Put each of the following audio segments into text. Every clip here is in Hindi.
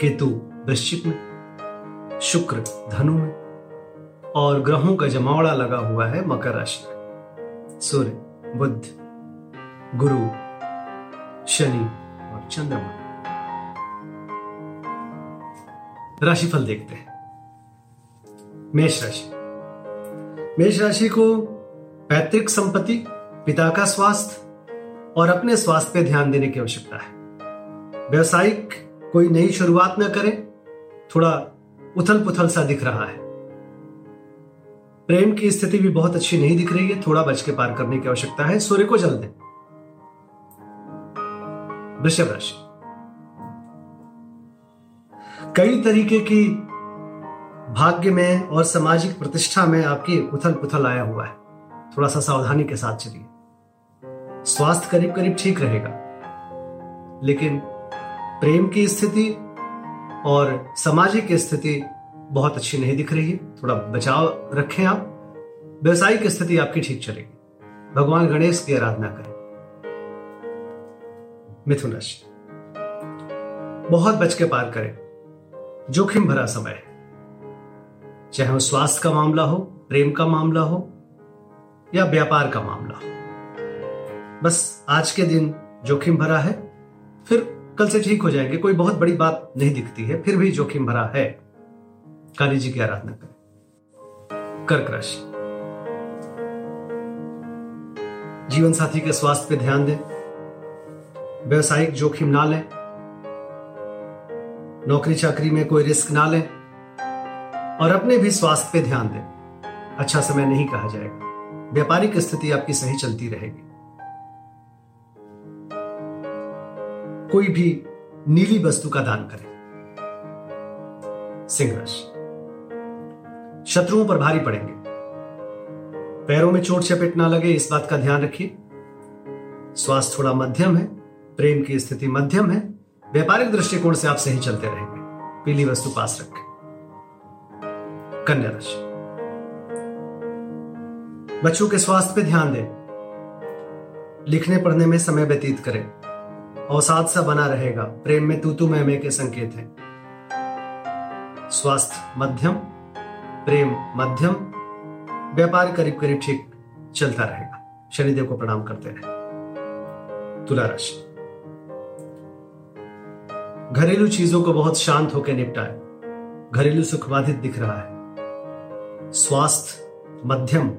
केतु वृश्चिक में, शुक्र धनु में, और ग्रहों का जमावड़ा लगा हुआ है मकर राशि में। सूर्य बुद्ध गुरु, शनि और चंद्रमा। राशिफल देखते हैं। मेष राशि। मेष राशि को पैतृक संपत्ति, पिता का स्वास्थ्य और अपने स्वास्थ्य पर ध्यान देने की आवश्यकता है। व्यवसायिक कोई नई शुरुआत न करें, थोड़ा उथल पुथल सा दिख रहा है। प्रेम की स्थिति भी बहुत अच्छी नहीं दिख रही है, थोड़ा बच के पार करने की आवश्यकता है। सूर्य को जल दें। वृषभ राशि। कई तरीके की भाग्य में और सामाजिक प्रतिष्ठा में आपकी उथल पुथल आया हुआ है। थोड़ा सा सावधानी के साथ चलिए। स्वास्थ्य करीब करीब ठीक रहेगा। लेकिन प्रेम की स्थिति और सामाजिक स्थिति बहुत अच्छी नहीं दिख रही है। थोड़ा बचाव रखें आप। व्यवसायिक स्थिति आपकी ठीक चलेगी। भगवान गणेश की आराधना करें। मिथुन राशि। बहुत बच के पार करें। जोखिम भरा समय है। चाहे वो स्वास्थ्य का मामला हो, प्रेम का मामला हो, या व्यापार का मामला हो। बस आज के दिन जोखिम भरा है, फिर कल से ठीक हो जाएँगे, कोई बहुत बड़ी बात नहीं दिखती है, फिर भी जोखिम भरा है। काली जी की आराधना करें। कर्क राशि। जीवन साथी के स्वास्थ्य पे ध्यान दें। व्यवसायिक जोखिम ना लें। नौकरी चाकरी में कोई रिस्क ना लें। और अपने भी स्वास्थ्य पे ध्यान दें। अच्छा समय नहीं कहा जाएगा। व्यापारिक स्थिति आपकी सही चलती रहेगी। कोई भी नीली वस्तु का दान करें। सिंह राशि शत्रुओं पर भारी पड़ेंगे। पैरों में चोट चपेट ना लगे, इस बात का ध्यान रखिए। स्वास्थ्य थोड़ा मध्यम है, प्रेम की स्थिति मध्यम है, व्यापारिक दृष्टिकोण से आप सही चलते रहेंगे। पीली वस्तु पास रखें। कन्या राशि। बच्चों के स्वास्थ्य पर ध्यान दें। लिखने पढ़ने में समय व्यतीत करें। अवसाद सा बना रहेगा। प्रेम में तूतु मैमे के संकेत हैं। स्वास्थ्य मध्यम, प्रेम मध्यम, व्यापार करीब करीब ठीक चलता रहेगा। शनिदेव को प्रणाम करते रहे। तुला राशि। घरेलू चीज़ों को बहुत शांत होकर निपटाए। घरेलू सुख बाधित दिख रहा है। स्वास्थ्य मध्यम,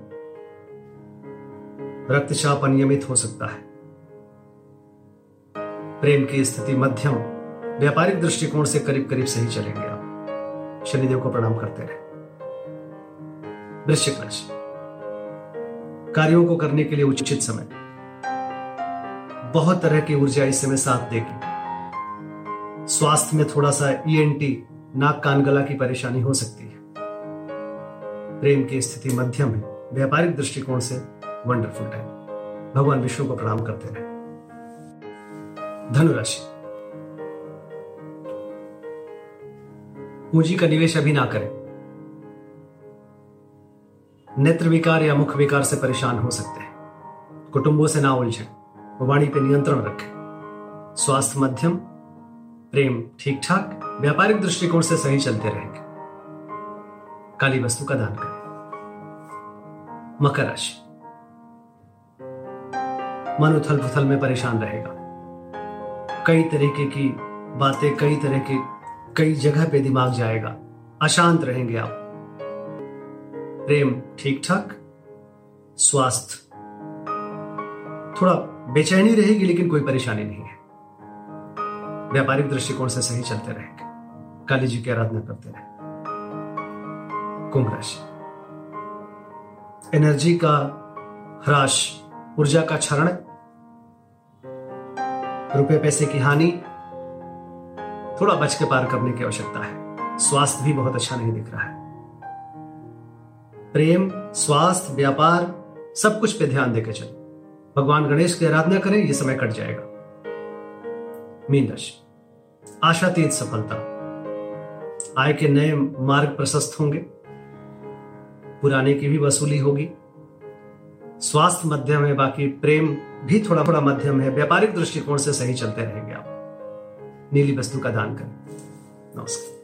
रक्तचाप अनियमित हो सकता है। प्रेम की स्थिति मध्यम, व्यापारिक दृष्टिकोण से करीब करीब सही चलेंगे आप। शनिदेव को प्रणाम करते रहे। वृश्चिक राशि। कार्यों को करने के लिए उचित समय। बहुत तरह की ऊर्जा इस समय साथ देगी। स्वास्थ्य में थोड़ा सा ईएनटी नाक कान गला की परेशानी हो सकती है। प्रेम की स्थिति मध्यम है, व्यापारिक दृष्टिकोण से वंडरफुल टाइम भगवान विष्णु को प्रणाम करते रहे। धनुराशि। पूंजी का निवेश अभी ना करें। नेत्र विकार या मुख विकार से परेशान हो सकते हैं। कुटुंबों से ना उलझे, वाणी पे नियंत्रण रखें। स्वास्थ्य मध्यम, प्रेम ठीक ठाक व्यापारिक दृष्टिकोण से सही चलते रहेंगे काली वस्तु का दान करें। मकर राशि। मन उथल पुथल में परेशान रहेगा। कई तरीके की बातें, कई तरह के, कई जगह पे दिमाग जाएगा। अशांत रहेंगे आप। प्रेम ठीक ठाक स्वास्थ्य। थोड़ा बेचैनी रहेगी, लेकिन कोई परेशानी नहीं है। व्यापारिक दृष्टिकोण से सही चलते रहेंगे। काली जी की आराधना करते रहे। कुंभ राशि। एनर्जी का ह्रास, ऊर्जा का क्षरण रुपए पैसे की हानि थोड़ा बच के पार करने की आवश्यकता है। स्वास्थ्य भी बहुत अच्छा नहीं दिख रहा है। प्रेम, स्वास्थ्य, व्यापार, सब कुछ पे ध्यान देकर चलो। भगवान गणेश की आराधना करें यह समय कट जाएगा। मीन राशि। आशातीत सफलता। आय के नए मार्ग प्रशस्त होंगे। पुराने की भी वसूली होगी। स्वास्थ्य मध्यम है बाकी प्रेम भी थोड़ा थोड़ा मध्यम है व्यापारिक दृष्टिकोण से सही चलते रहेंगे आप। नीली वस्तु का दान करें। नमस्कार।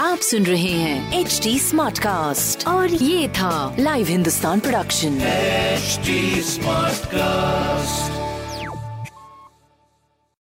आप सुन रहे हैं एच डी स्मार्ट कास्ट और ये था Live Hindustan production H smart Smartcast.